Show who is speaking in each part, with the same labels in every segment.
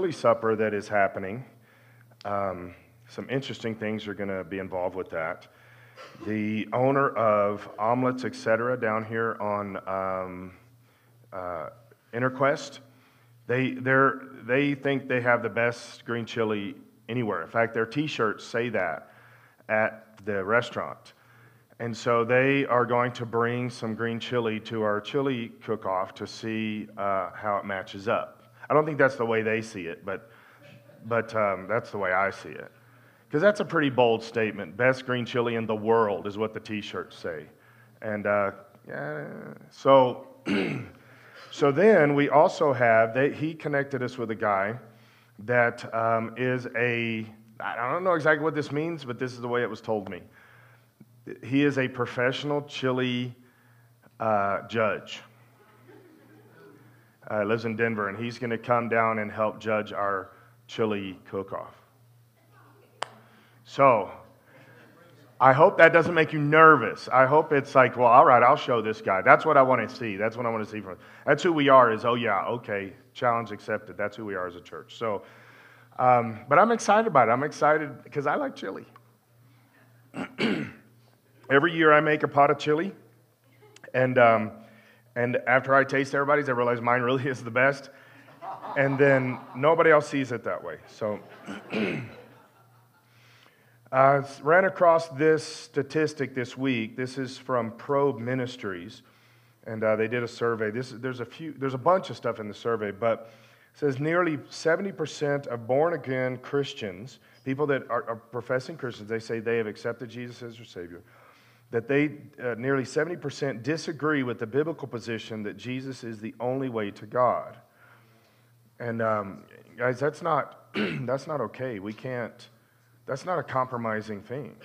Speaker 1: chili supper that is happening. Um, some interesting things are going to be involved with that. The owner of Omelets, etc., down here on um, uh, Interquest, they, they think they have the best green chili anywhere. In fact, their t shirts say that at the restaurant. And so they are going to bring some green chili to our chili cook off to see uh, how it matches up. I don't think that's the way they see it, but, but um, that's the way I see it. Because that's a pretty bold statement. Best green chili in the world is what the t shirts say. And uh, yeah, so, so then we also have, they, he connected us with a guy that um, is a, I don't know exactly what this means, but this is the way it was told me he is a professional chili uh, judge. Uh, lives in Denver, and he's going to come down and help judge our chili cook-off. So, I hope that doesn't make you nervous. I hope it's like, well, all right, I'll show this guy. That's what I want to see. That's what I want to see from. That's who we are. Is oh yeah, okay, challenge accepted. That's who we are as a church. So, um, but I'm excited about it. I'm excited because I like chili. Every year I make a pot of chili, and, um, and after I taste everybody's, I realize mine really is the best. And then nobody else sees it that way. So I ran across this statistic this week. This is from Probe Ministries, and uh, they did a survey. This, there's, a few, there's a bunch of stuff in the survey, but says nearly 70% of born again Christians, people that are, are professing Christians, they say they have accepted Jesus as their Savior that they, uh, nearly 70%, disagree with the biblical position that Jesus is the only way to God. And um, guys, that's not, that's not okay. We can't, that's not a compromising thing.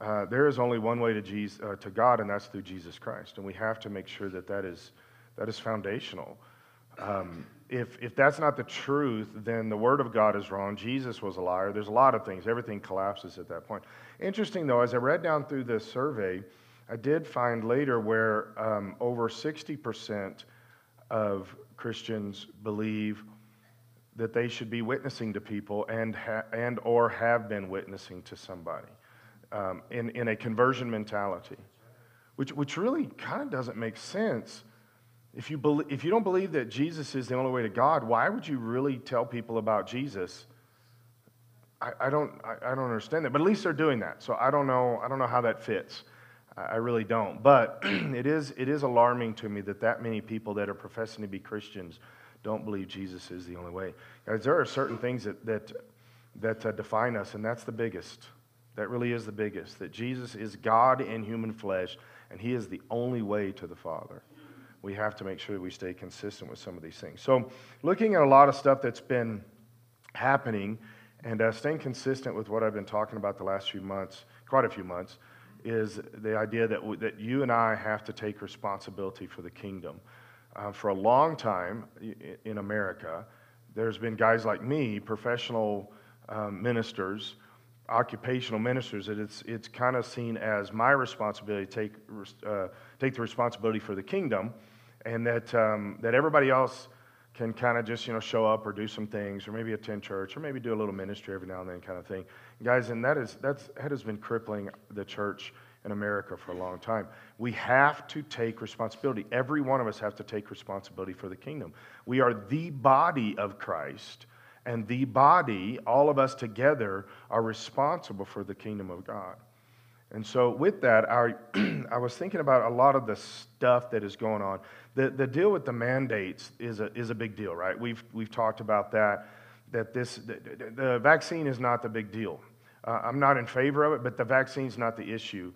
Speaker 1: Uh, there is only one way to, Jesus, uh, to God, and that's through Jesus Christ. And we have to make sure that that is, that is foundational. Um, if, if that's not the truth, then the Word of God is wrong. Jesus was a liar. There's a lot of things. Everything collapses at that point. Interesting, though, as I read down through this survey, I did find later where um, over 60% of Christians believe that they should be witnessing to people and, ha- and or have been witnessing to somebody um, in, in a conversion mentality, which, which really kind of doesn't make sense if you, believe, if you don't believe that Jesus is the only way to God, why would you really tell people about Jesus? I, I don't, I, I, don't understand that. But at least they're doing that. So I don't know, I don't know how that fits. I, I really don't. But it is, it is alarming to me that that many people that are professing to be Christians don't believe Jesus is the only way. Guys, there are certain things that, that, that uh, define us, and that's the biggest. That really is the biggest. That Jesus is God in human flesh, and He is the only way to the Father we have to make sure that we stay consistent with some of these things. So, looking at a lot of stuff that's been happening and uh, staying consistent with what I've been talking about the last few months, quite a few months, is the idea that, w- that you and I have to take responsibility for the kingdom. Uh, for a long time in America, there's been guys like me, professional um, ministers, occupational ministers, that it's, it's kind of seen as my responsibility to take, uh, take the responsibility for the kingdom and that, um, that everybody else can kind of just you know show up or do some things or maybe attend church or maybe do a little ministry every now and then kind of thing. Guys and that is that's that has been crippling the church in america for a long time. We have to take responsibility. Every one of us have to take responsibility for the kingdom. We are the body of christ and the body all of us together are responsible for the kingdom of god. And so, with that, I, I was thinking about a lot of the stuff that is going on. The, the deal with the mandates is a, is a big deal, right? We've, we've talked about that, that this, the, the vaccine is not the big deal. Uh, I'm not in favor of it, but the vaccine is not the issue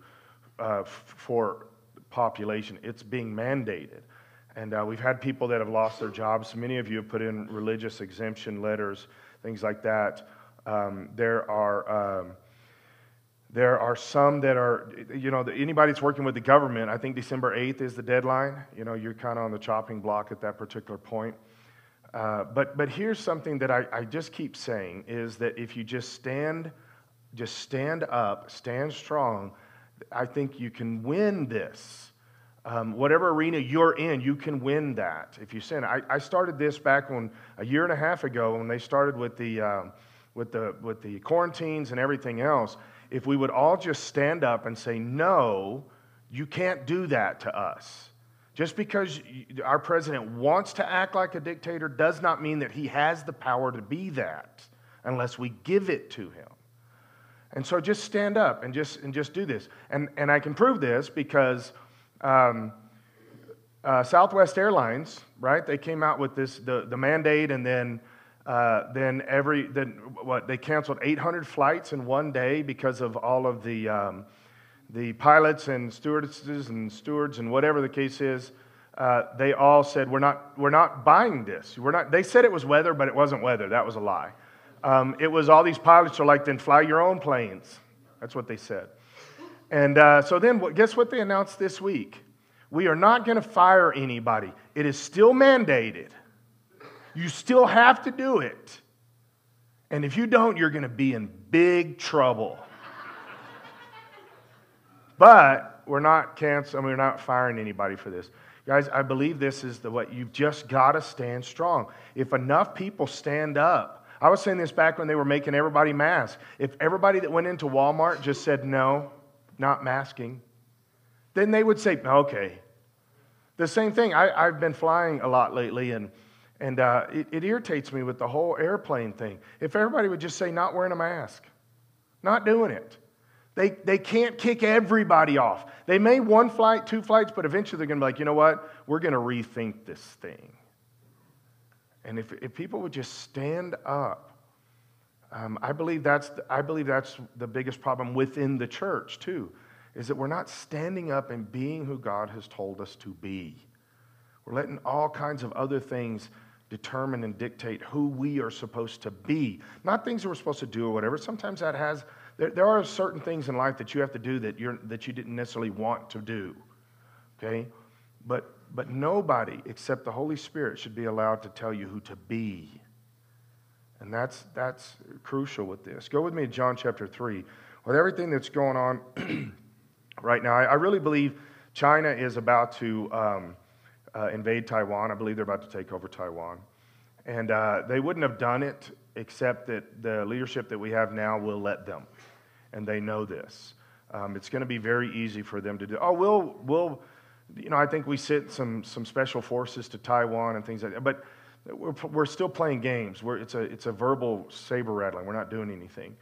Speaker 1: uh, for population. It's being mandated. And uh, we've had people that have lost their jobs. Many of you have put in religious exemption letters, things like that. Um, there are. Um, there are some that are, you know, anybody that's working with the government, I think December 8th is the deadline. You know, you're kind of on the chopping block at that particular point. Uh, but, but here's something that I, I just keep saying is that if you just stand, just stand up, stand strong, I think you can win this. Um, whatever arena you're in, you can win that if you sin. I, I, started this back when a year and a half ago when they started with the, um, with, the, with the quarantines and everything else. If we would all just stand up and say, no, you can't do that to us. Just because our president wants to act like a dictator does not mean that he has the power to be that unless we give it to him. And so just stand up and just, and just do this. And, and I can prove this because um, uh, Southwest Airlines, right, they came out with this, the, the mandate, and then, uh, then every, then what, they canceled 800 flights in one day because of all of the, um, the pilots and stewardesses and stewards and whatever the case is. Uh, they all said, we're not, we're not buying this. We're not, they said it was weather, but it wasn't weather. That was a lie. Um, it was all these pilots are like, then fly your own planes. That's what they said. And uh, so then, guess what they announced this week? We are not going to fire anybody. It is still mandated. You still have to do it. And if you don't, you're going to be in big trouble. but we're not canceling, we're not firing anybody for this. Guys, I believe this is the what you've just got to stand strong. If enough people stand up, I was saying this back when they were making everybody mask. If everybody that went into Walmart just said, no, not masking, then they would say, okay. The same thing, I, have been flying a lot lately, and, and uh, it, it irritates me with the whole airplane thing. If everybody would just say, not wearing a mask, not doing it. They, they can't kick everybody off. They may one flight, two flights, but eventually they're going to be like, you know what? We're going to rethink this thing. And if, if people would just stand up, um, I, believe that's I believe that's the biggest problem within the church, too, is that we're not standing up and being who God has told us to be. We're letting all kinds of other things determine and dictate who we are supposed to be, not things that we're supposed to do or whatever. Sometimes that has, there, there are certain things in life that you have to do that, you're, that you didn't necessarily want to do, okay? But but nobody except the Holy Spirit should be allowed to tell you who to be. And that's, that's crucial with this. Go with me to John chapter 3. With everything that's going on right now, I, I, really believe China is about to um, uh, invade Taiwan. I believe they're about to take over Taiwan. And uh, they wouldn't have done it except that the leadership that we have now will let them. And they know this. Um, it's going to be very easy for them to do. Oh, we'll, we'll you know, I think we sent some, some special forces to Taiwan and things like that, but we're, we're still playing games. We're, it's, a, it's a verbal saber rattling. We're not doing anything.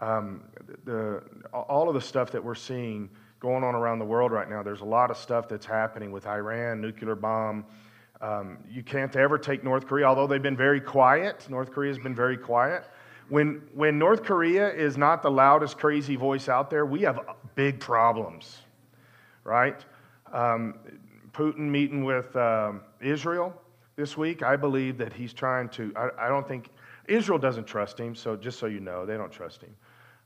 Speaker 1: Um, the, all of the stuff that we're seeing going on around the world right now, there's a lot of stuff that's happening with Iran, nuclear bomb. Um, you can't ever take North Korea, although they've been very quiet. North Korea has been very quiet. When, when North Korea is not the loudest, crazy voice out there, we have big problems, right? Um, Putin meeting with um, Israel this week, I believe that he's trying to, I, I, don't think, Israel doesn't trust him, so just so you know, they don't trust him.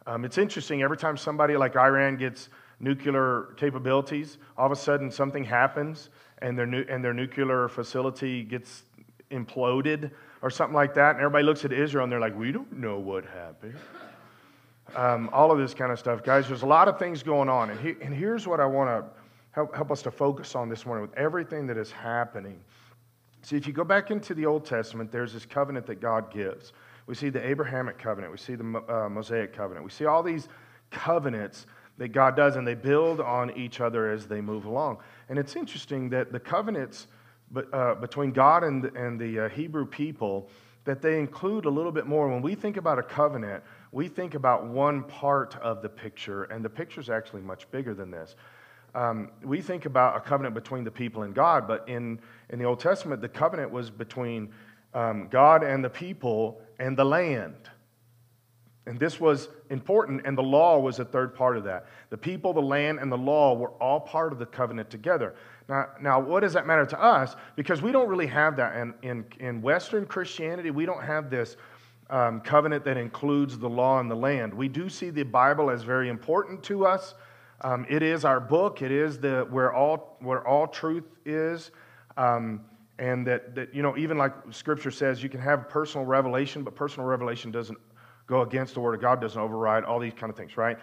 Speaker 1: Um, it's interesting, every time somebody like Iran gets nuclear capabilities, all of a sudden something happens and their, nu- and their nuclear facility gets imploded or something like that, and everybody looks at Israel and they're like, we don't know what happened. Um, all of this kind of stuff. Guys, there's a lot of things going on, and, he, and here's what I want to help, help us to focus on this morning with everything that is happening. See, if you go back into the Old Testament, there's this covenant that God gives. We see the Abrahamic covenant, we see the uh, Mosaic covenant, we see all these covenants that God does, and they build on each other as they move along. And it's interesting that the covenants uh, between God and, and the uh, Hebrew people, that they include a little bit more. When we think about a covenant, we think about one part of the picture, and the picture is actually much bigger than this um, we think about a covenant between the people and God, but in, in the Old Testament, the covenant was between um, God and the people and the land. And this was important, and the law was a third part of that. The people, the land, and the law were all part of the covenant together. Now, now what does that matter to us? Because we don't really have that. In, in, in Western Christianity, we don't have this um, covenant that includes the law and the land. We do see the Bible as very important to us. Um, it is our book. It is the where all where all truth is, um, and that that you know even like Scripture says, you can have personal revelation, but personal revelation doesn't go against the Word of God, doesn't override all these kind of things, right?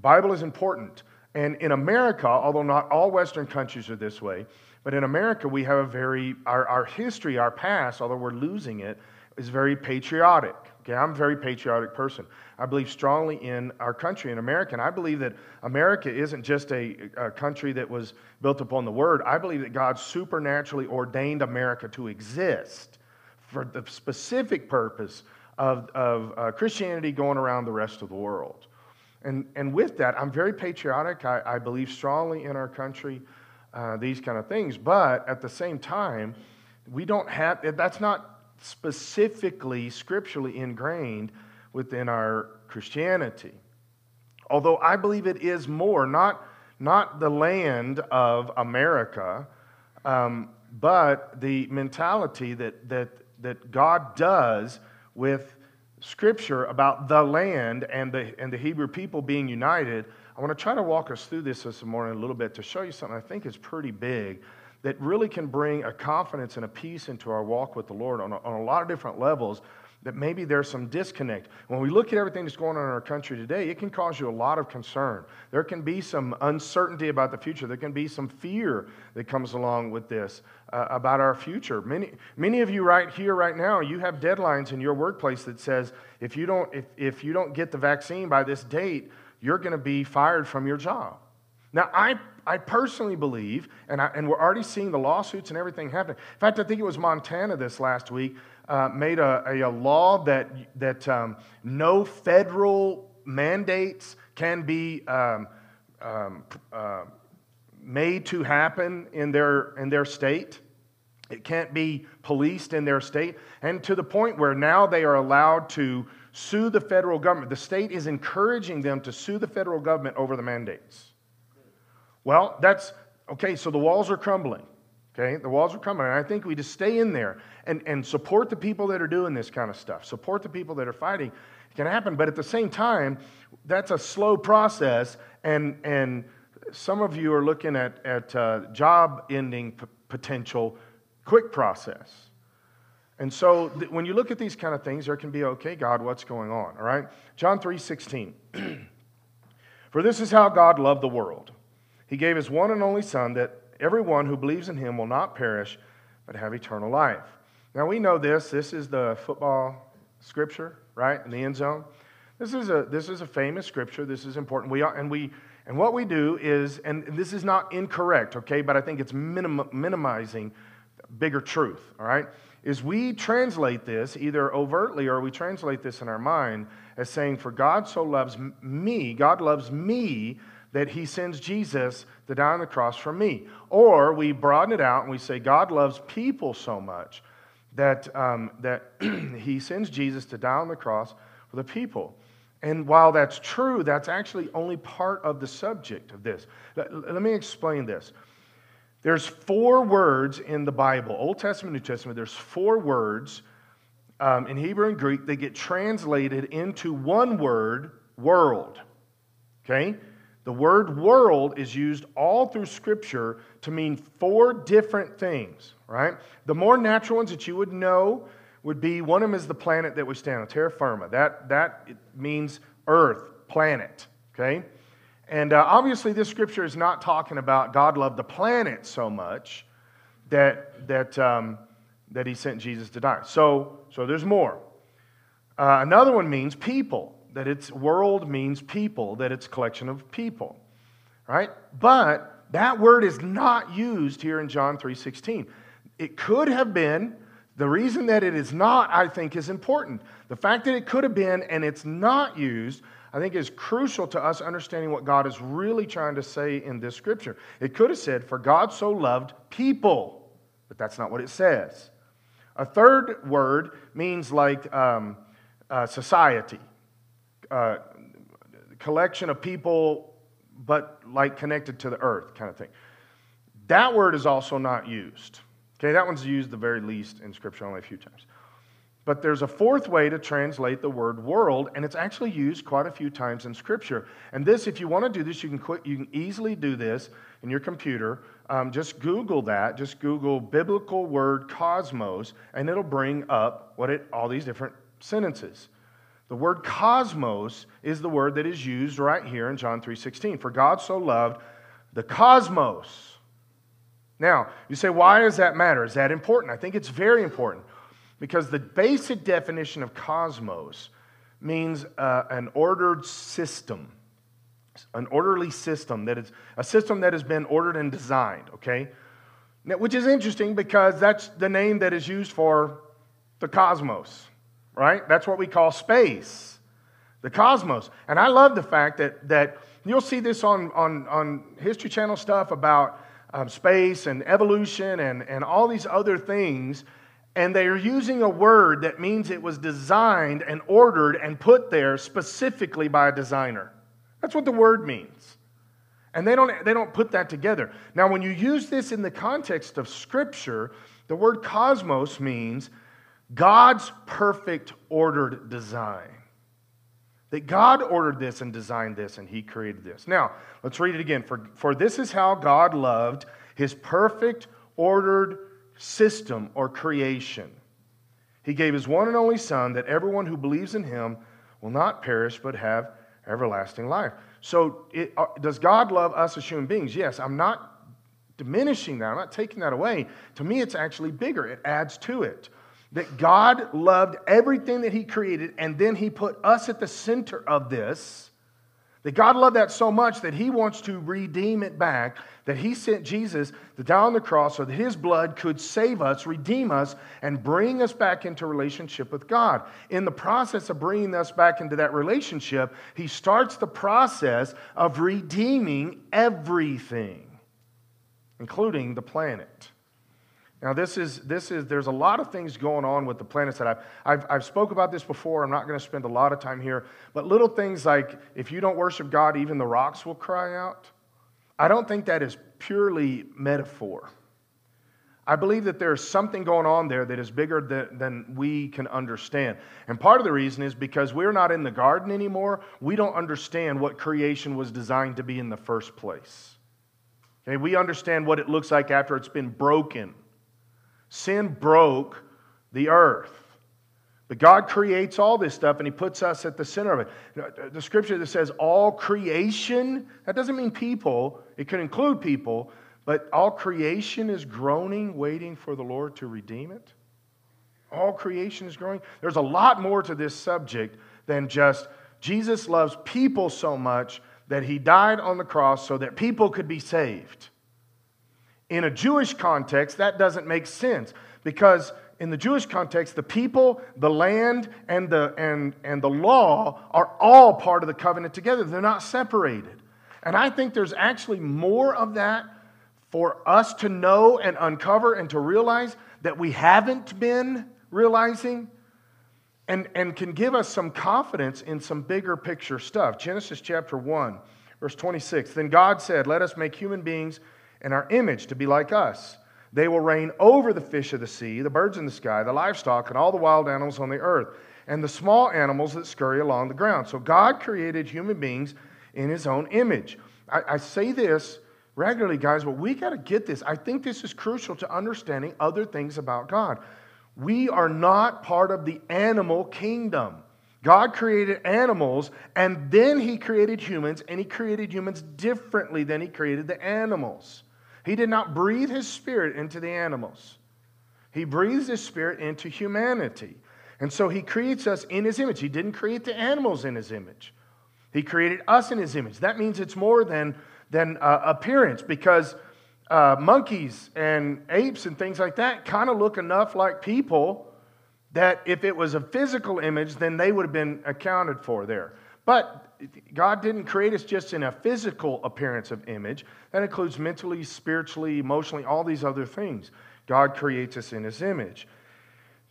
Speaker 1: Bible is important, And in America, although not all Western countries are this way, but in America, we have a very, our, our history, our past, although we're losing it, is very patriotic. Okay, I'm a very patriotic person. I believe strongly in our country, in America. And I believe that America isn't just a, a, country that was built upon the Word. I believe that God supernaturally ordained America to exist for the specific purpose of, of uh, Christianity going around the rest of the world. And, and with that, I'm very patriotic. I, I believe strongly in our country, uh, these kind of things. But at the same time, we don't have, that's not specifically scripturally ingrained within our Christianity. Although I believe it is more, not, not the land of America, um, but the mentality that, that, that God does with Scripture about the land and the, and the Hebrew people being united. I want to try to walk us through this this morning a little bit to show you something I think is pretty big that really can bring a confidence and a peace into our walk with the Lord on a, on a lot of different levels that maybe there's some disconnect. When we look at everything that's going on in our country today, it can cause you a lot of concern. There can be some uncertainty about the future. There can be some fear that comes along with this uh, about our future. Many, many of you right here, right now, you have deadlines in your workplace that says if you don't, if, if you don't get the vaccine by this date, you're going to be fired from your job. Now, I, I personally believe, and, I, and we're already seeing the lawsuits and everything happening. In fact, I think it was Montana this last week uh, made a, a, law that, that um, no federal mandates can be um, um, uh, made to happen in their, in their state. It can't be policed in their state. And to the point where now they are allowed to sue the federal government. The state is encouraging them to sue the federal government over the mandates. Well, that's okay, so the walls are crumbling. Okay, the walls are coming. And I think we just stay in there and, and support the people that are doing this kind of stuff, support the people that are fighting. It can happen, but at the same time, that's a slow process, and, and some of you are looking at, at uh, job ending p- potential quick process. And so th- when you look at these kind of things, there can be, okay, God, what's going on? All right? John 3 16. For this is how God loved the world. He gave his one and only Son that everyone who believes in him will not perish, but have eternal life. Now we know this. This is the football scripture, right? In the end zone. This is a, this is a famous scripture. This is important. We are, and, we, and what we do is, and this is not incorrect, okay, but I think it's minim, minimizing bigger truth, all right, is we translate this either overtly or we translate this in our mind as saying, For God so loves me, God loves me that he sends Jesus to die on the cross for me. Or we broaden it out and we say, God loves people so much that, um, that he sends Jesus to die on the cross for the people. And while that's true, that's actually only part of the subject of this. Let, let me explain this. There's four words in the Bible, Old Testament, New Testament, there's four words um, in Hebrew and Greek that get translated into one word, world. Okay? The word world is used all through Scripture to mean four different things, right? The more natural ones that you would know would be one of them is the planet that we stand on, terra firma. That, that means earth, planet, okay? And uh, obviously, this scripture is not talking about God loved the planet so much that, that, um, that he sent Jesus to die. So, so there's more. Uh, another one means people that its world means people, that it's collection of people, right? But that word is not used here in John 3:16. It could have been. The reason that it is not, I think, is important. The fact that it could have been and it's not used, I think, is crucial to us understanding what God is really trying to say in this scripture. It could have said, For God so loved people, but that's not what it says. A third word means like um, uh, society uh, collection of people, but like connected to the earth kind of thing. That word is also not used. Okay, that one's used the very least in Scripture, only a few times. But there's a fourth way to translate the word world, and it's actually used quite a few times in Scripture. And this, if you want to do this, you can, quit, you can easily do this in your computer. Um, just Google that. Just Google biblical word cosmos, and it'll bring up what it, all these different sentences. The word cosmos is the word that is used right here in John 3:16. For God so loved the cosmos. Now, you say, why does that matter? Is that important? I think it's very important because the basic definition of cosmos means uh, an ordered system, an orderly system that is a system that has been ordered and designed, okay? Now, which is interesting because that's the name that is used for the cosmos, right? That's what we call space, the cosmos. And I love the fact that, that you'll see this on, on, on History Channel stuff about um, space and evolution and, and all these other things. And they are using a word that means it was designed and ordered and put there specifically by a designer. That's what the word means. And they don't, they don't put that together. Now, when you use this in the context of Scripture, the word cosmos means God's perfect ordered design. That God ordered this and designed this and He created this. Now, let's read it again. For, for this is how God loved His perfect ordered system or creation. He gave His one and only Son that everyone who believes in Him will not perish but have everlasting life. So, it, uh, does God love us as human beings? Yes. I'm not diminishing that, I'm not taking that away. To me, it's actually bigger, it adds to it. That God loved everything that He created, and then He put us at the center of this. That God loved that so much that He wants to redeem it back, that He sent Jesus to die on the cross so that His blood could save us, redeem us, and bring us back into relationship with God. In the process of bringing us back into that relationship, He starts the process of redeeming everything, including the planet. Now, this is, this is, there's a lot of things going on with the planets that I've, I've, I've spoke about this before. I'm not going to spend a lot of time here. But little things like if you don't worship God, even the rocks will cry out. I don't think that is purely metaphor. I believe that there's something going on there that is bigger than, than, we can understand. And part of the reason is because we're not in the garden anymore, we don't understand what creation was designed to be in the first place. Okay, we understand what it looks like after it's been broken. Sin broke the earth. But God creates all this stuff and He puts us at the center of it. The scripture that says all creation, that doesn't mean people, it can include people, but all creation is groaning, waiting for the Lord to redeem it. All creation is growing. There's a lot more to this subject than just Jesus loves people so much that He died on the cross so that people could be saved. In a Jewish context, that doesn't make sense because in the Jewish context, the people, the land, and the, and, and the law are all part of the covenant together. They're not separated. And I think there's actually more of that for us to know and uncover and to realize that we haven't been realizing and, and can give us some confidence in some bigger picture stuff. Genesis chapter 1, verse 26. Then God said, Let us make human beings and our image to be like us. They will reign over the fish of the sea, the birds in the sky, the livestock, and all the wild animals on the earth, and the small animals that scurry along the ground. So God created human beings in his own image. I, I say this regularly, guys, but we got to get this. I think this is crucial to understanding other things about God. We are not part of the animal kingdom. God created animals and then he created humans, and he created humans differently than he created the animals. He did not breathe his spirit into the animals, he breathes his spirit into humanity. And so he creates us in his image. He didn't create the animals in his image, he created us in his image. That means it's more than, than uh, appearance because uh, monkeys and apes and things like that kind of look enough like people that if it was a physical image, then they would have been accounted for there. But God didn't create us just in a physical appearance of image. That includes mentally, spiritually, emotionally, all these other things. God creates us in his image.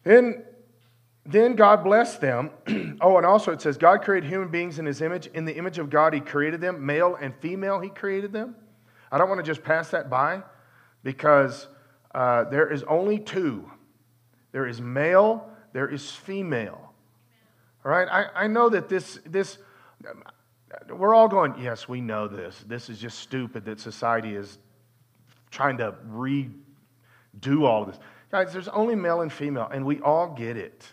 Speaker 1: Then, then God blessed them. oh, and also it says God created human beings in his image. In the image of God, he created them. Male and female, he created them. I don't want to just pass that by because uh, there is only two there is male, there is female. All right? I, I know that this, this we're all going, yes, we know this. This is just stupid that society is trying to redo all of this. Guys, there's only male and female, and we all get it.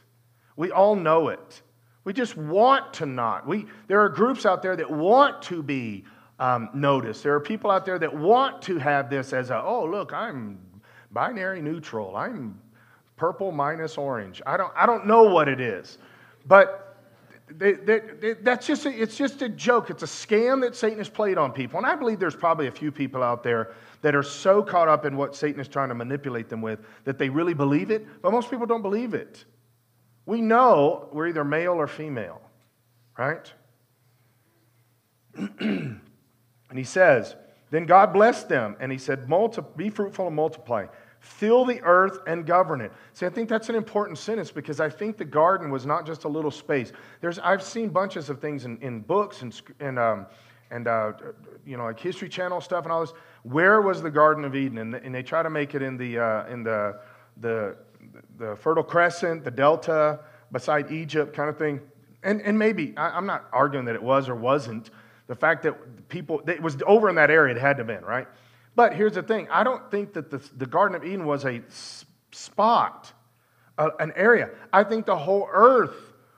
Speaker 1: We all know it. We just want to not. We, there are groups out there that want to be um, noticed. There are people out there that want to have this as a, oh, look, I'm binary neutral. I'm purple minus orange. I don't, I don't know what it is. But they, they, that's just a, it's just a joke. It's a scam that Satan has played on people. And I believe there's probably a few people out there that are so caught up in what Satan is trying to manipulate them with that they really believe it, but most people don't believe it. We know we're either male or female, right? and he says, Then God blessed them, and he said, Be fruitful and multiply. Fill the earth and govern it. See, I think that's an important sentence because I think the garden was not just a little space. There's, I've seen bunches of things in, in books and, and, um, and uh, you know, like History Channel stuff and all this. Where was the Garden of Eden? And, and they try to make it in the, uh, in the, the, the Fertile Crescent, the Delta, beside Egypt kind of thing. And, and maybe, I, I'm not arguing that it was or wasn't. The fact that people, it was over in that area, it had to have been, right? But here's the thing I don't think that the, the Garden of Eden was a spot, an area. I think the whole earth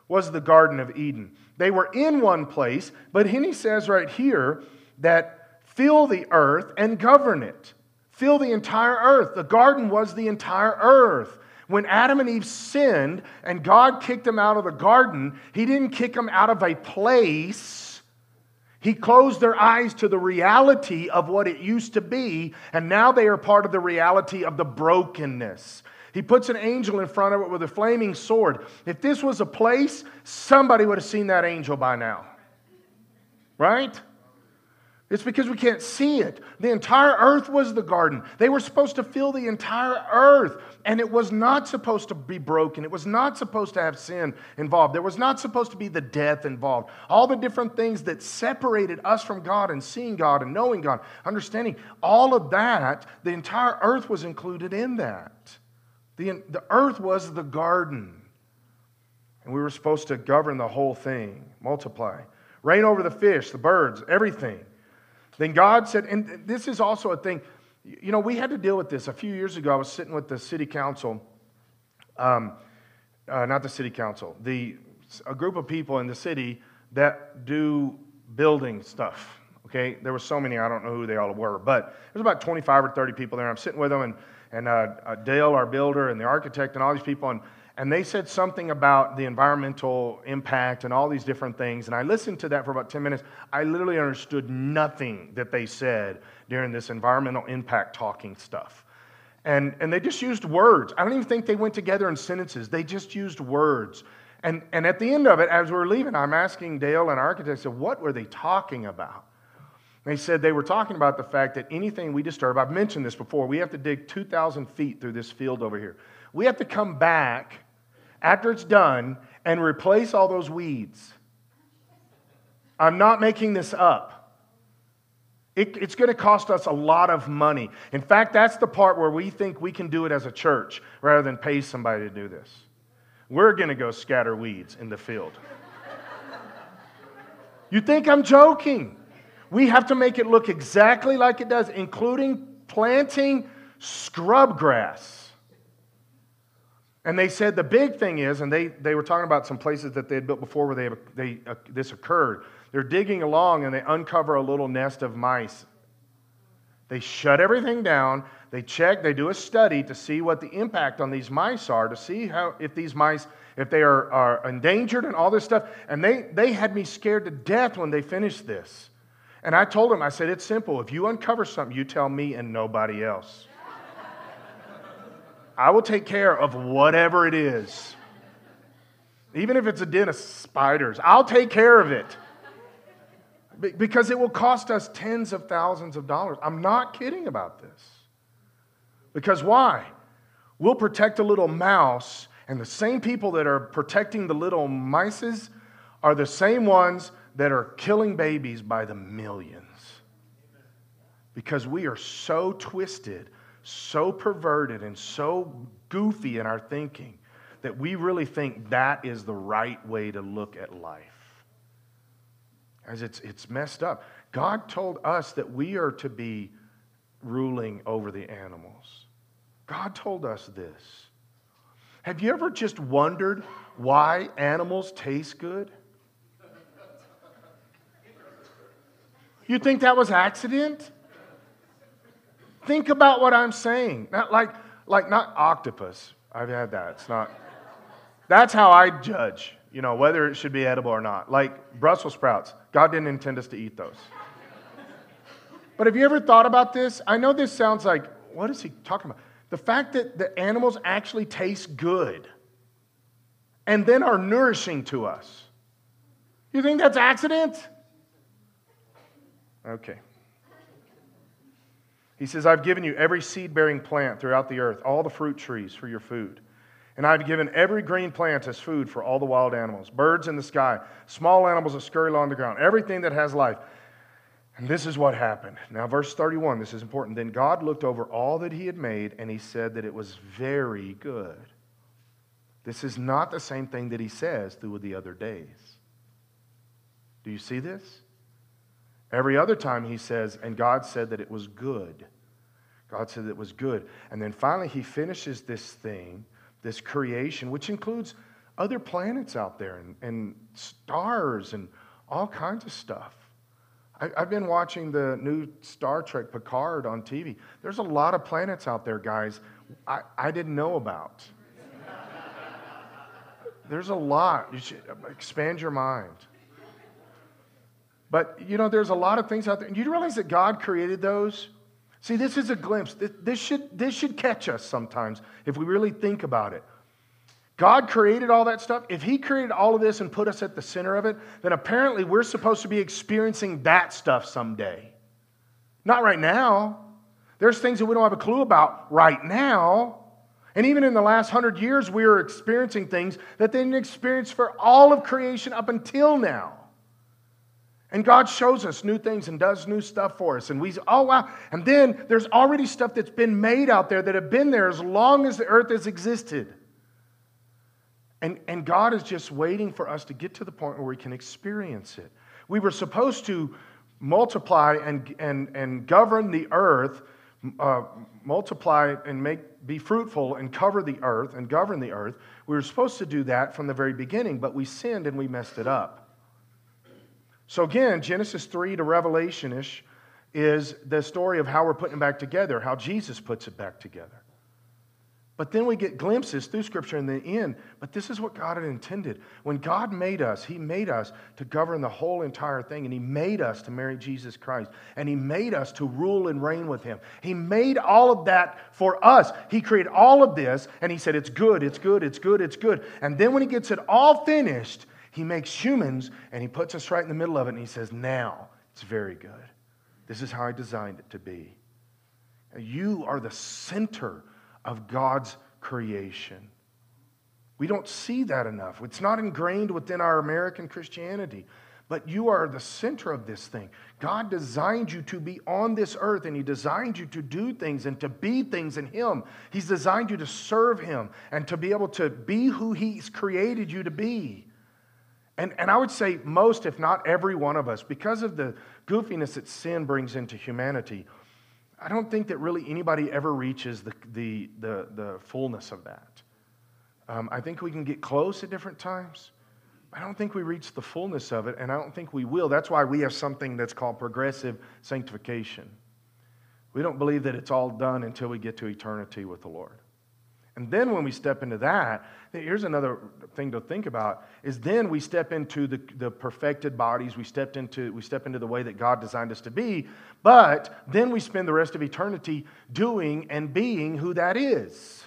Speaker 1: was the Garden of Eden. They were in one place, but Henny says right here that fill the earth and govern it. Fill the entire earth. The garden was the entire earth. When Adam and Eve sinned and God kicked them out of the garden, He didn't kick them out of a place he closed their eyes to the reality of what it used to be, and now they are part of the reality of the brokenness. He puts an angel in front of it with a flaming sword. If this was a place, somebody would have seen that angel by now. Right? It's because we can't see it. The entire earth was the garden. They were supposed to fill the entire earth, and it was not supposed to be broken. It was not supposed to have sin involved. There was not supposed to be the death involved. All the different things that separated us from God and seeing God and knowing God, understanding all of that, the entire earth was included in that. The, the earth was the garden, and we were supposed to govern the whole thing, multiply, reign over the fish, the birds, everything. Then God said, and this is also a thing, you know, we had to deal with this. A few years ago, I was sitting with the city council, um, uh, not the city council, the, a group of people in the city that do building stuff. Okay, there were so many, I don't know who they all were, but there's about 25 or 30 people there. I'm sitting with them, and, and uh, uh, Dale, our builder, and the architect, and all these people, and and they said something about the environmental impact and all these different things. And I listened to that for about 10 minutes. I literally understood nothing that they said during this environmental impact talking stuff. And, and they just used words. I don't even think they went together in sentences, they just used words. And, and at the end of it, as we are leaving, I'm asking Dale and architect, I said, what were they talking about? They said they were talking about the fact that anything we disturb, I've mentioned this before, we have to dig 2,000 feet through this field over here. We have to come back after it's done and replace all those weeds. I'm not making this up. It, it's going to cost us a lot of money. In fact, that's the part where we think we can do it as a church rather than pay somebody to do this. We're going to go scatter weeds in the field. you think I'm joking? We have to make it look exactly like it does, including planting scrub grass. And they said the big thing is, and they, they were talking about some places that they had built before where they, they, uh, this occurred. They're digging along and they uncover a little nest of mice. They shut everything down. They check, they do a study to see what the impact on these mice are, to see how, if these mice, if they are, are endangered and all this stuff. And they, they had me scared to death when they finished this. And I told them, I said, it's simple. If you uncover something, you tell me and nobody else. I will take care of whatever it is. Even if it's a den of spiders, I'll take care of it. Because it will cost us tens of thousands of dollars. I'm not kidding about this. Because why? We'll protect a little mouse, and the same people that are protecting the little mices are the same ones that are killing babies by the millions. Because we are so twisted so perverted and so goofy in our thinking that we really think that is the right way to look at life. As it's, it's messed up. God told us that we are to be ruling over the animals. God told us this. Have you ever just wondered why animals taste good? You think that was accident? Think about what I'm saying. Not like, like not octopus. I've had that. It's not. That's how I judge, you know, whether it should be edible or not. Like Brussels sprouts. God didn't intend us to eat those. But have you ever thought about this? I know this sounds like, what is he talking about? The fact that the animals actually taste good and then are nourishing to us. You think that's accident? Okay. He says, I've given you every seed bearing plant throughout the earth, all the fruit trees for your food. And I've given every green plant as food for all the wild animals, birds in the sky, small animals that scurry along the ground, everything that has life. And this is what happened. Now, verse 31, this is important. Then God looked over all that he had made, and he said that it was very good. This is not the same thing that he says through the other days. Do you see this? Every other time he says, and God said that it was good. God said it was good. And then finally he finishes this thing, this creation, which includes other planets out there and, and stars and all kinds of stuff. I, I've been watching the new Star Trek Picard on TV. There's a lot of planets out there, guys, I, I didn't know about. There's a lot. You should expand your mind. But, you know, there's a lot of things out there. And you realize that God created those? See, this is a glimpse. This should, this should catch us sometimes if we really think about it. God created all that stuff. If He created all of this and put us at the center of it, then apparently we're supposed to be experiencing that stuff someday. Not right now. There's things that we don't have a clue about right now. And even in the last hundred years, we are experiencing things that they didn't experience for all of creation up until now. And God shows us new things and does new stuff for us. And we, oh, wow. And then there's already stuff that's been made out there that have been there as long as the earth has existed. And, and God is just waiting for us to get to the point where we can experience it. We were supposed to multiply and, and, and govern the earth, uh, multiply and make, be fruitful and cover the earth and govern the earth. We were supposed to do that from the very beginning, but we sinned and we messed it up. So, again, Genesis 3 to Revelation ish is the story of how we're putting it back together, how Jesus puts it back together. But then we get glimpses through Scripture in the end. But this is what God had intended. When God made us, He made us to govern the whole entire thing, and He made us to marry Jesus Christ, and He made us to rule and reign with Him. He made all of that for us. He created all of this, and He said, It's good, it's good, it's good, it's good. And then when He gets it all finished, he makes humans and he puts us right in the middle of it and he says, Now it's very good. This is how I designed it to be. You are the center of God's creation. We don't see that enough. It's not ingrained within our American Christianity. But you are the center of this thing. God designed you to be on this earth and He designed you to do things and to be things in Him. He's designed you to serve Him and to be able to be who He's created you to be. And, and I would say most, if not every one of us, because of the goofiness that sin brings into humanity, I don't think that really anybody ever reaches the, the, the, the fullness of that. Um, I think we can get close at different times. I don't think we reach the fullness of it, and I don't think we will. That's why we have something that's called progressive sanctification. We don't believe that it's all done until we get to eternity with the Lord. And then when we step into that, here's another thing to think about is then we step into the, the perfected bodies, we stepped into we step into the way that God designed us to be, but then we spend the rest of eternity doing and being who that is.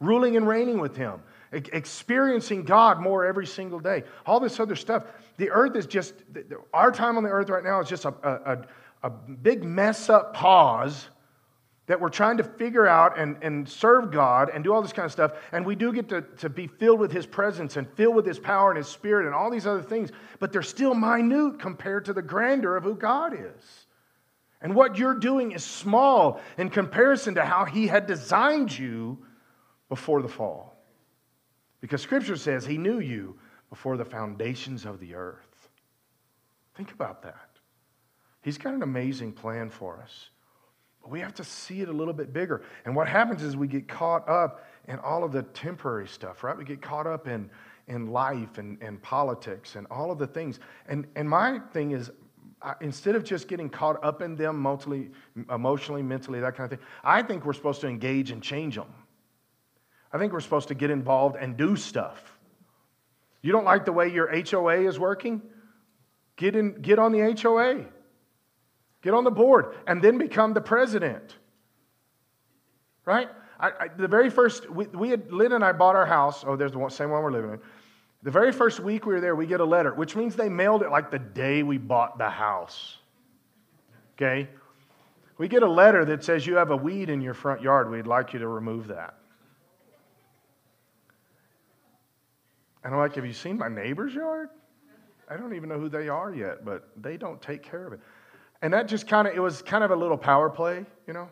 Speaker 1: Ruling and reigning with him, experiencing God more every single day. All this other stuff. The earth is just our time on the earth right now is just a, a, a big mess up pause that we're trying to figure out and, and serve God and do all this kind of stuff. And we do get to, to be filled with His presence and filled with His power and His Spirit and all these other things, but they're still minute compared to the grandeur of who God is. And what you're doing is small in comparison to how He had designed you before the fall. Because Scripture says He knew you before the foundations of the earth. Think about that. He's got an amazing plan for us. We have to see it a little bit bigger. And what happens is we get caught up in all of the temporary stuff, right? We get caught up in, in life and, and politics and all of the things. And, and my thing is, I, instead of just getting caught up in them mentally, emotionally, mentally, that kind of thing, I think we're supposed to engage and change them. I think we're supposed to get involved and do stuff. You don't like the way your HOA is working? Get, in, get on the HOA. Get on the board and then become the president. Right? I, I, the very first, we, we had, Lynn and I bought our house. Oh, there's the one, same one we're living in. The very first week we were there, we get a letter, which means they mailed it like the day we bought the house. Okay? We get a letter that says you have a weed in your front yard. We'd like you to remove that. And I'm like, Have you seen my neighbor's yard? I don't even know who they are yet, but they don't take care of it. And that just kind of, it was kind of a little power play, you know?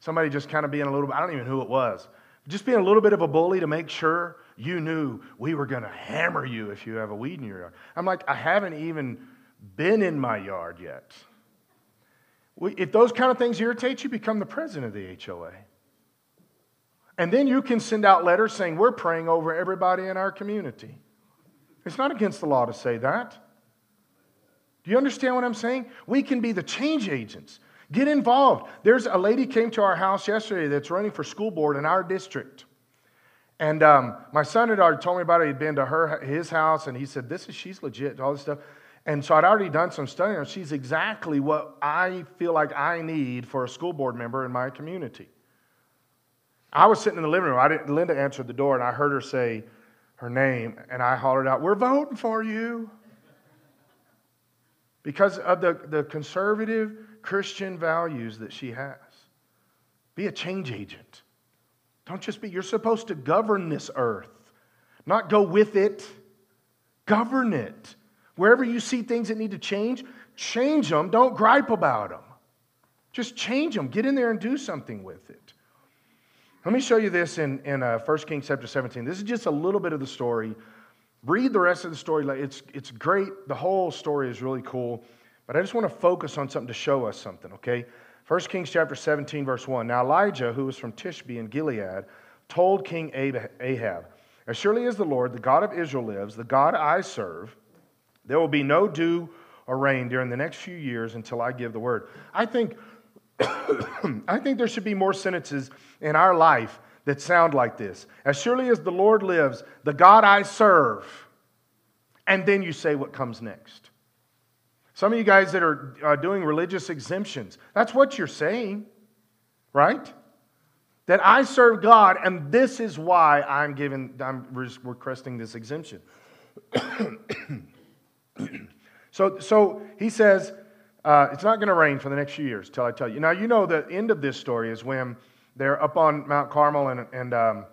Speaker 1: Somebody just kind of being a little, I don't even know who it was, just being a little bit of a bully to make sure you knew we were going to hammer you if you have a weed in your yard. I'm like, I haven't even been in my yard yet. If those kind of things irritate you, become the president of the HOA. And then you can send out letters saying, We're praying over everybody in our community. It's not against the law to say that. Do you understand what I'm saying? We can be the change agents. Get involved. There's a lady came to our house yesterday that's running for school board in our district. And um, my son had already told me about it. He'd been to her his house, and he said, "This is she's legit." All this stuff. And so I'd already done some studying. And she's exactly what I feel like I need for a school board member in my community. I was sitting in the living room. I didn't, Linda answered the door, and I heard her say her name, and I hollered out, "We're voting for you." Because of the, the conservative Christian values that she has. Be a change agent. Don't just be, you're supposed to govern this earth, not go with it. Govern it. Wherever you see things that need to change, change them. Don't gripe about them. Just change them. Get in there and do something with it. Let me show you this in, in uh, 1 Kings chapter 17. This is just a little bit of the story Read the rest of the story. It's, it's great. The whole story is really cool. But I just want to focus on something to show us something, okay? 1 Kings chapter 17, verse 1. Now Elijah, who was from Tishbe in Gilead, told King Ahab, As surely as the Lord, the God of Israel, lives, the God I serve, there will be no dew or rain during the next few years until I give the word. I think, I think there should be more sentences in our life that sound like this As surely as the Lord lives, the God I serve. And then you say what comes next. Some of you guys that are uh, doing religious exemptions, that's what you're saying, right? That I serve God, and this is why I'm giving, I'm requesting this exemption. so, so he says, uh, it's not going to rain for the next few years till I tell you. Now, you know the end of this story is when they're up on Mount Carmel and, and um,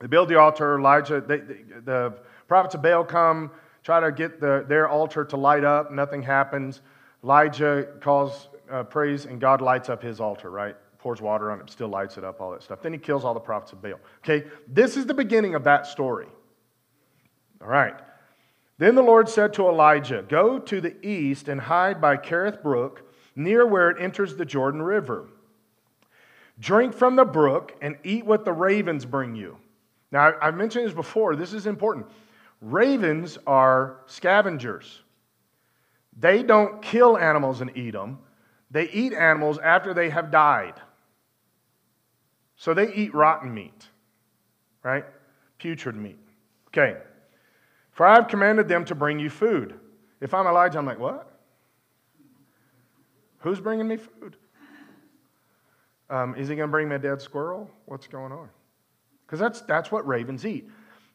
Speaker 1: they build the altar. Elijah, they, they, the prophets of Baal come, try to get the, their altar to light up. Nothing happens. Elijah calls uh, prays, and God lights up his altar, right? Pours water on it, still lights it up, all that stuff. Then he kills all the prophets of Baal. Okay, this is the beginning of that story. All right. Then the Lord said to Elijah, Go to the east and hide by Kerith Brook, near where it enters the Jordan River. Drink from the brook and eat what the ravens bring you. Now, I've mentioned this before. This is important. Ravens are scavengers. They don't kill animals and eat them, they eat animals after they have died. So they eat rotten meat, right? Putrid meat. Okay. For I have commanded them to bring you food. If I'm Elijah, I'm like, what? Who's bringing me food? Um, is he going to bring me a dead squirrel? What's going on? Because that's, that's what ravens eat.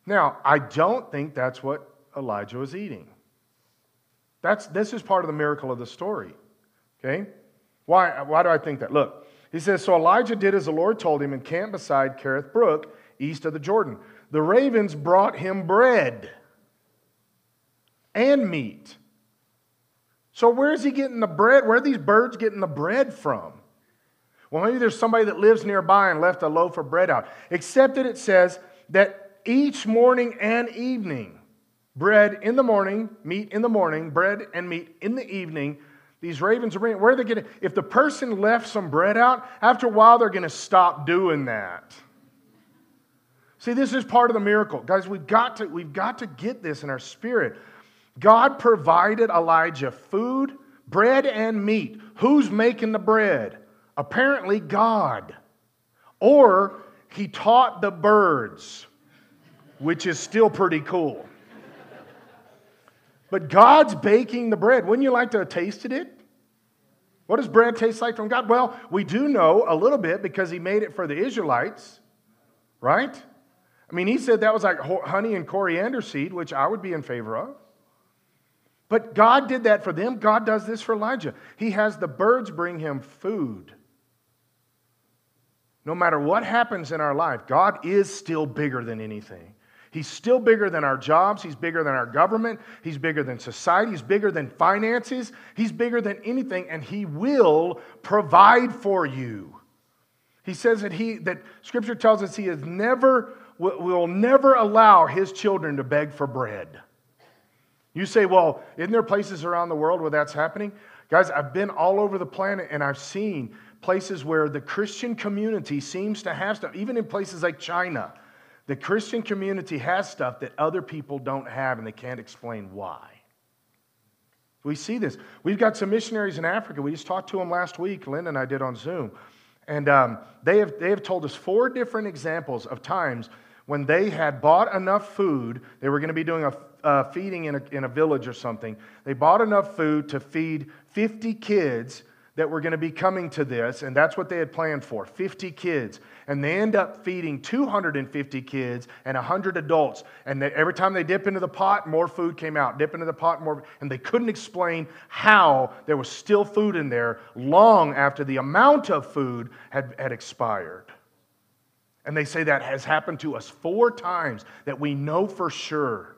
Speaker 1: Now, I don't think that's what Elijah was eating. That's, this is part of the miracle of the story. Okay? Why, why do I think that? Look, he says, So Elijah did as the Lord told him and camped beside Kerith Brook, east of the Jordan. The ravens brought him bread and meat. So where is he getting the bread? Where are these birds getting the bread from? Well, maybe there's somebody that lives nearby and left a loaf of bread out. Except that it says that each morning and evening, bread in the morning, meat in the morning, bread and meat in the evening, These ravens are bringing, where are they getting? If the person left some bread out, after a while they're going to stop doing that. See, this is part of the miracle. Guys, we've got to, we've got to get this in our spirit. God provided Elijah food, bread, and meat. Who's making the bread? Apparently, God. Or he taught the birds, which is still pretty cool. But God's baking the bread. Wouldn't you like to have tasted it? What does bread taste like from God? Well, we do know a little bit because he made it for the Israelites, right? I mean, he said that was like honey and coriander seed, which I would be in favor of. But God did that for them. God does this for Elijah. He has the birds bring him food. No matter what happens in our life, God is still bigger than anything. He's still bigger than our jobs. He's bigger than our government. He's bigger than society. He's bigger than finances. He's bigger than anything, and He will provide for you. He says that He that Scripture tells us He has never will never allow His children to beg for bread. You say, well, isn't there places around the world where that's happening? Guys, I've been all over the planet and I've seen places where the Christian community seems to have stuff, even in places like China. The Christian community has stuff that other people don't have and they can't explain why. We see this. We've got some missionaries in Africa. We just talked to them last week, Lynn and I did on Zoom. And um, they, have, they have told us four different examples of times when they had bought enough food. They were going to be doing a, a feeding in a, in a village or something. They bought enough food to feed 50 kids that were going to be coming to this, and that's what they had planned for 50 kids. And they end up feeding 250 kids and 100 adults. And they, every time they dip into the pot, more food came out. Dip into the pot, more. And they couldn't explain how there was still food in there long after the amount of food had, had expired. And they say that has happened to us four times that we know for sure.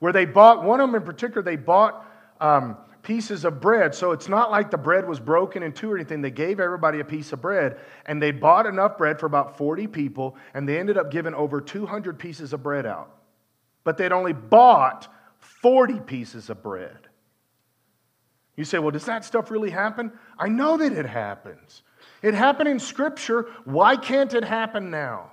Speaker 1: Where they bought, one of them in particular, they bought. Um, pieces of bread. So it's not like the bread was broken in two or anything. They gave everybody a piece of bread, and they bought enough bread for about 40 people, and they ended up giving over 200 pieces of bread out. But they'd only bought 40 pieces of bread. You say, well, does that stuff really happen? I know that it happens. It happened in Scripture. Why can't it happen now?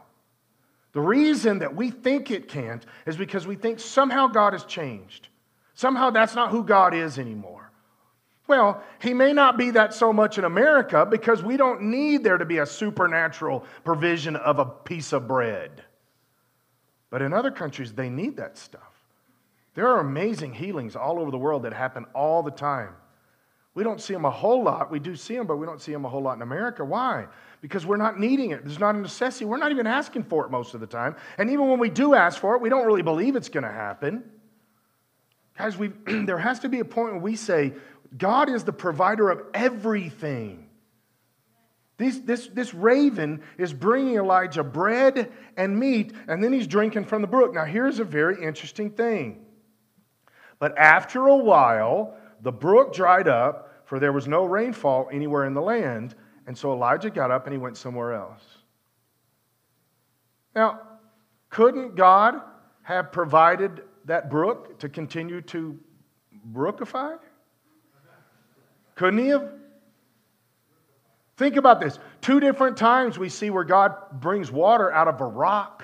Speaker 1: The reason that we think it can't is because we think somehow God has changed. Somehow that's not who God is anymore. Well, he may not be that so much in America because we don't need there to be a supernatural provision of a piece of bread. But in other countries, they need that stuff. There are amazing healings all over the world that happen all the time. We don't see them a whole lot. We do see them, but we don't see them a whole lot in America. Why? Because we're not needing it. There's not a necessity. We're not even asking for it most of the time. And even when we do ask for it, we don't really believe it's going to happen. Guys, we there has to be a point where we say, God is the provider of everything. This, this, this raven is bringing Elijah bread and meat, and then he's drinking from the brook. Now, here's a very interesting thing. But after a while, the brook dried up, for there was no rainfall anywhere in the land, and so Elijah got up and he went somewhere else. Now, couldn't God have provided that brook to continue to brookify? Couldn't he have? Think about this. Two different times we see where God brings water out of a rock.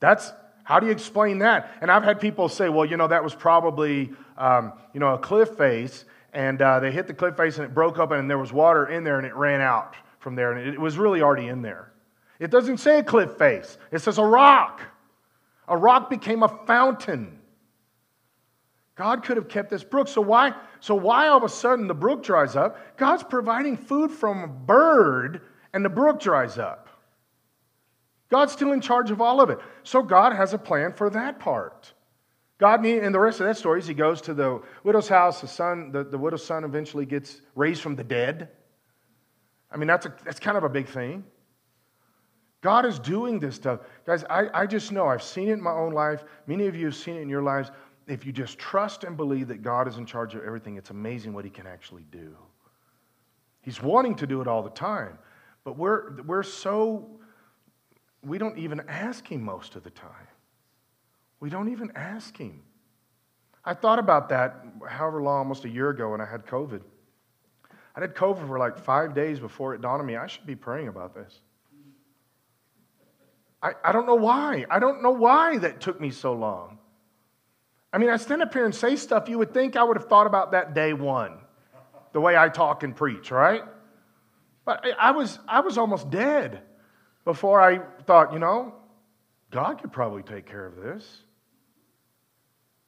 Speaker 1: That's how do you explain that? And I've had people say, well, you know, that was probably, um, you know, a cliff face, and uh, they hit the cliff face and it broke up, and there was water in there, and it ran out from there, and it was really already in there. It doesn't say a cliff face, it says a rock. A rock became a fountain. God could have kept this brook. So why, so why all of a sudden the brook dries up? God's providing food from a bird and the brook dries up. God's still in charge of all of it. So God has a plan for that part. God, and the rest of that story is he goes to the widow's house. The son, the, the widow's son eventually gets raised from the dead. I mean, that's, a, that's kind of a big thing. God is doing this stuff. Guys, I, I just know, I've seen it in my own life. Many of you have seen it in your lives if you just trust and believe that God is in charge of everything, it's amazing what He can actually do. He's wanting to do it all the time, but we're, we're so, we don't even ask Him most of the time. We don't even ask Him. I thought about that however long, almost a year ago, when I had COVID. I had COVID for like five days before it dawned on me I should be praying about this. I, I don't know why. I don't know why that took me so long. I mean, I stand up here and say stuff you would think I would have thought about that day one, the way I talk and preach, right? But I was, I was almost dead before I thought, you know, God could probably take care of this.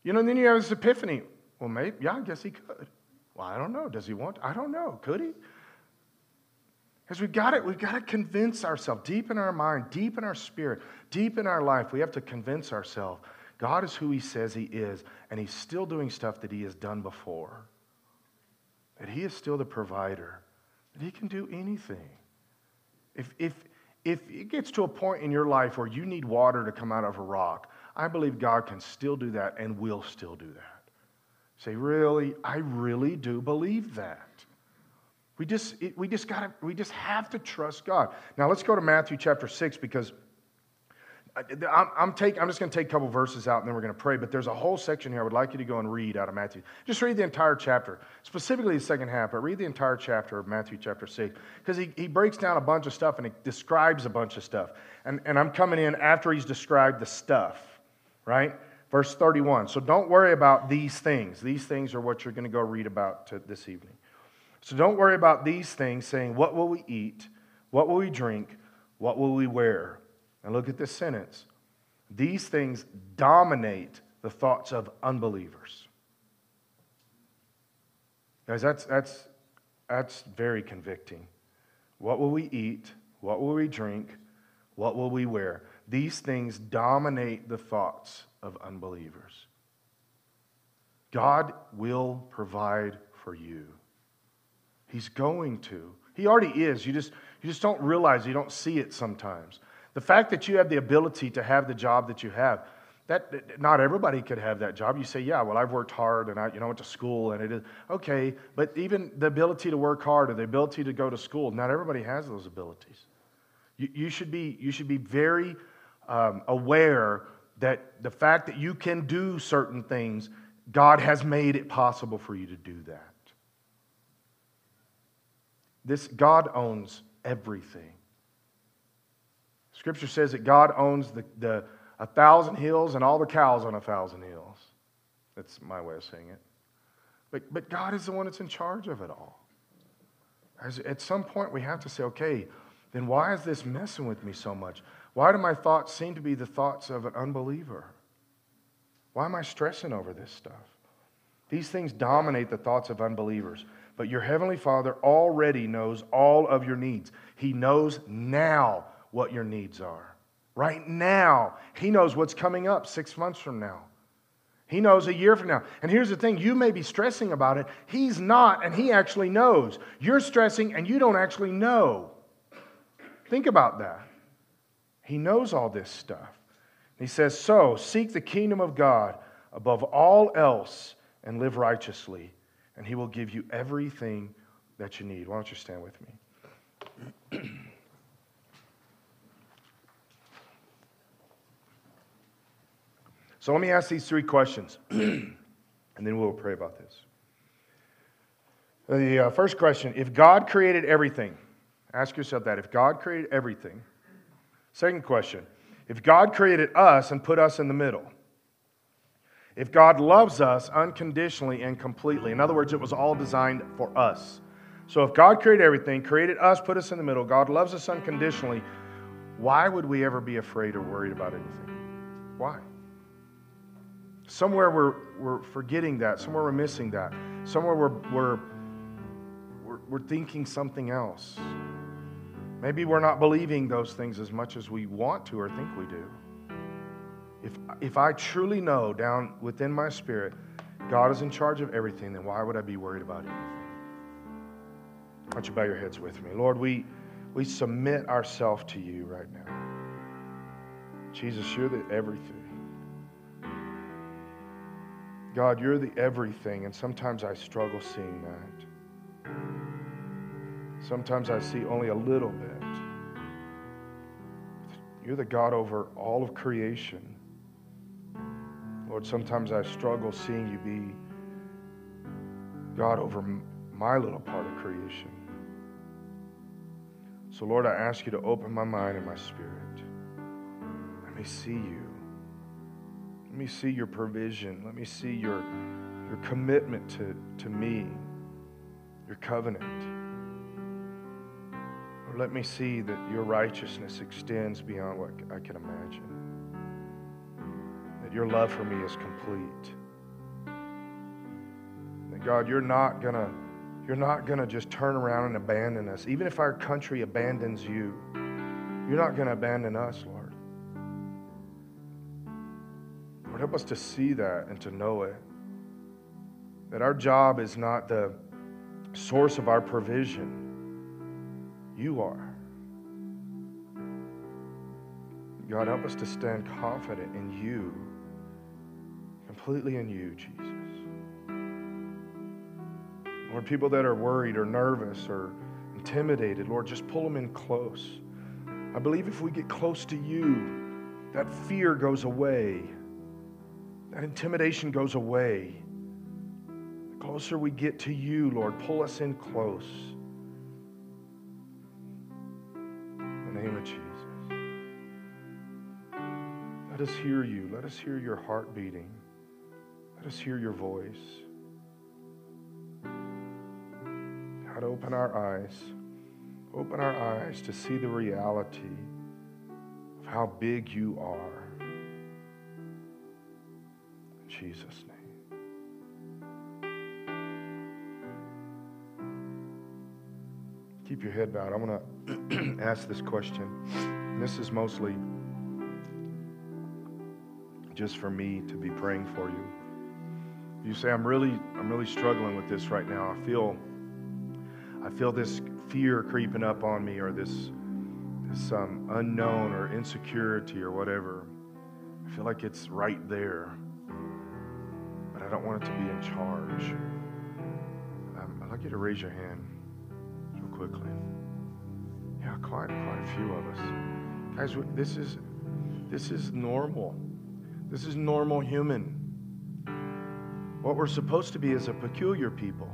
Speaker 1: You know, and then you have this epiphany. Well, maybe, yeah, I guess he could. Well, I don't know. Does he want? To? I don't know. Could he? Because we've got it, we've got to convince ourselves deep in our mind, deep in our spirit, deep in our life. We have to convince ourselves God is who he says he is, and he's still doing stuff that he has done before. That he is still the provider, that he can do anything. If, if, if it gets to a point in your life where you need water to come out of a rock, I believe God can still do that and will still do that. Say, really? I really do believe that. We just, it, we just gotta, we just have to trust God. Now let's go to Matthew chapter 6 because I'm, I'm, take, I'm just going to take a couple verses out and then we're going to pray. But there's a whole section here I would like you to go and read out of Matthew. Just read the entire chapter, specifically the second half, but read the entire chapter of Matthew chapter 6 because he, he breaks down a bunch of stuff and he describes a bunch of stuff. And, and I'm coming in after he's described the stuff, right? Verse 31. So don't worry about these things. These things are what you're going to go read about to, this evening. So don't worry about these things, saying, What will we eat? What will we drink? What will we wear? And look at this sentence. These things dominate the thoughts of unbelievers. Guys, that's, that's, that's very convicting. What will we eat? What will we drink? What will we wear? These things dominate the thoughts of unbelievers. God will provide for you. He's going to. He already is. You just, you just don't realize, you don't see it sometimes. The fact that you have the ability to have the job that you have, that not everybody could have that job. You say, yeah, well, I've worked hard and I, you know, went to school and it is okay. But even the ability to work hard or the ability to go to school, not everybody has those abilities. You, you should be, you should be very um, aware that the fact that you can do certain things, God has made it possible for you to do that. This God owns everything. Scripture says that God owns the, the, a thousand hills and all the cows on a thousand hills. That's my way of saying it. But, but God is the one that's in charge of it all. As, at some point, we have to say, okay, then why is this messing with me so much? Why do my thoughts seem to be the thoughts of an unbeliever? Why am I stressing over this stuff? These things dominate the thoughts of unbelievers. But your Heavenly Father already knows all of your needs. He knows now what your needs are. Right now, He knows what's coming up six months from now. He knows a year from now. And here's the thing you may be stressing about it. He's not, and He actually knows. You're stressing, and you don't actually know. Think about that. He knows all this stuff. He says, So seek the kingdom of God above all else and live righteously, and He will give you everything that you need. Why don't you stand with me? So let me ask these three questions, and then we'll pray about this. The uh, first question if God created everything, ask yourself that. If God created everything. Second question if God created us and put us in the middle, if God loves us unconditionally and completely, in other words, it was all designed for us. So if God created everything, created us, put us in the middle, God loves us unconditionally, why would we ever be afraid or worried about anything? Why? Somewhere we're, we're forgetting that. Somewhere we're missing that. Somewhere we're, we're, we're, we're thinking something else. Maybe we're not believing those things as much as we want to or think we do. If, if I truly know down within my spirit God is in charge of everything, then why would I be worried about anything? Why don't you bow your heads with me? Lord, we, we submit ourselves to you right now. Jesus, you're the everything. God, you're the everything, and sometimes I struggle seeing that. Sometimes I see only a little bit. You're the God over all of creation. Lord, sometimes I struggle seeing you be God over my little part of creation. So, Lord, I ask you to open my mind and my spirit. Let me see you. Let me see your provision. Let me see your, your commitment to, to me, your covenant. Lord, let me see that your righteousness extends beyond what I can imagine. That your love for me is complete. That God, you're not gonna you're not gonna just turn around and abandon us. Even if our country abandons you, you're not gonna abandon us, Lord. Help us to see that and to know it. That our job is not the source of our provision you are. God, help us to stand confident in you, completely in you, Jesus. Lord, people that are worried or nervous or intimidated, Lord, just pull them in close. I believe if we get close to you, that fear goes away, that intimidation goes away. The closer we get to you, Lord, pull us in close. In the name of Jesus. Let us hear you. Let us hear your heart beating. Let us hear your voice. God, open our eyes. Open our eyes to see the reality of how big you are. Jesus' name. keep your head bowed. I want to ask this question. This is mostly just for me to be praying for you. You say, I'm really, I'm really struggling with this right now. I feel, I feel this fear creeping up on me, or this, this um, unknown, or insecurity, or whatever. I feel like it's right there, don't want it to be in charge. Um, I'd like you to raise your hand real quickly. Yeah, quite quite a few of us. Guys, this is this is normal. This is normal human. What we're supposed to be is a peculiar people.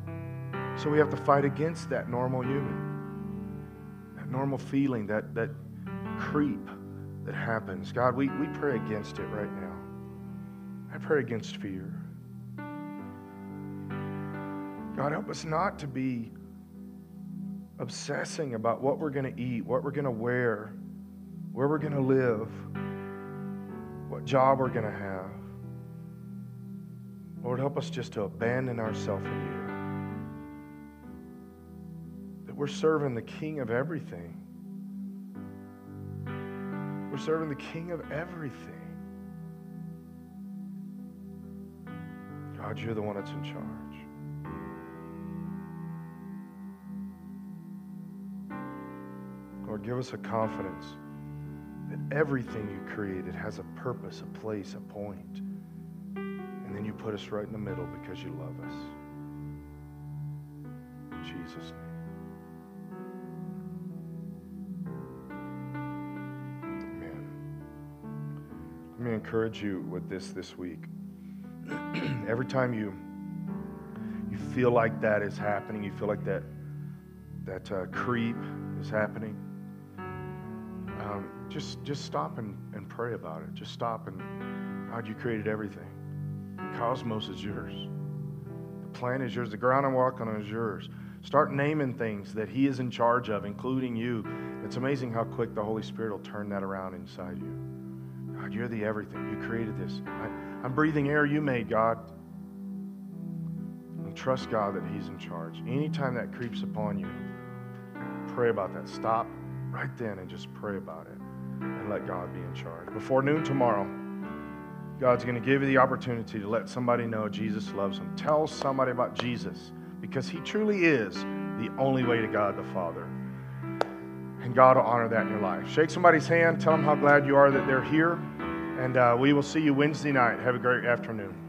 Speaker 1: So we have to fight against that normal human. That normal feeling, that that creep that happens. God, we, we pray against it right now. I pray against fear. God, help us not to be obsessing about what we're going to eat, what we're going to wear, where we're going to live, what job we're going to have. Lord, help us just to abandon ourselves in you. That we're serving the King of everything. We're serving the King of everything. God, you're the one that's in charge. Lord, give us a confidence that everything you created has a purpose, a place, a point. And then you put us right in the middle because you love us. In Jesus' name. Amen. Let me encourage you with this this week. Every time you you feel like that is happening, you feel like that that uh, creep is happening just just stop and, and pray about it. Just stop and God, you created everything. The cosmos is yours. The planet is yours. The ground I'm walking on is yours. Start naming things that He is in charge of, including you. It's amazing how quick the Holy Spirit will turn that around inside you. God, you're the everything. You created this. I, I'm breathing air you made, God. And trust God that He's in charge. Anytime that creeps upon you, pray about that. Stop right then and just pray about it and let God be in charge. Before noon tomorrow, God's going to give you the opportunity to let somebody know Jesus loves them. Tell somebody about Jesus because he truly is the only way to God the Father. And God will honor that in your life. Shake somebody's hand. Tell them how glad you are that they're here. And uh, we will see you Wednesday night. Have a great afternoon.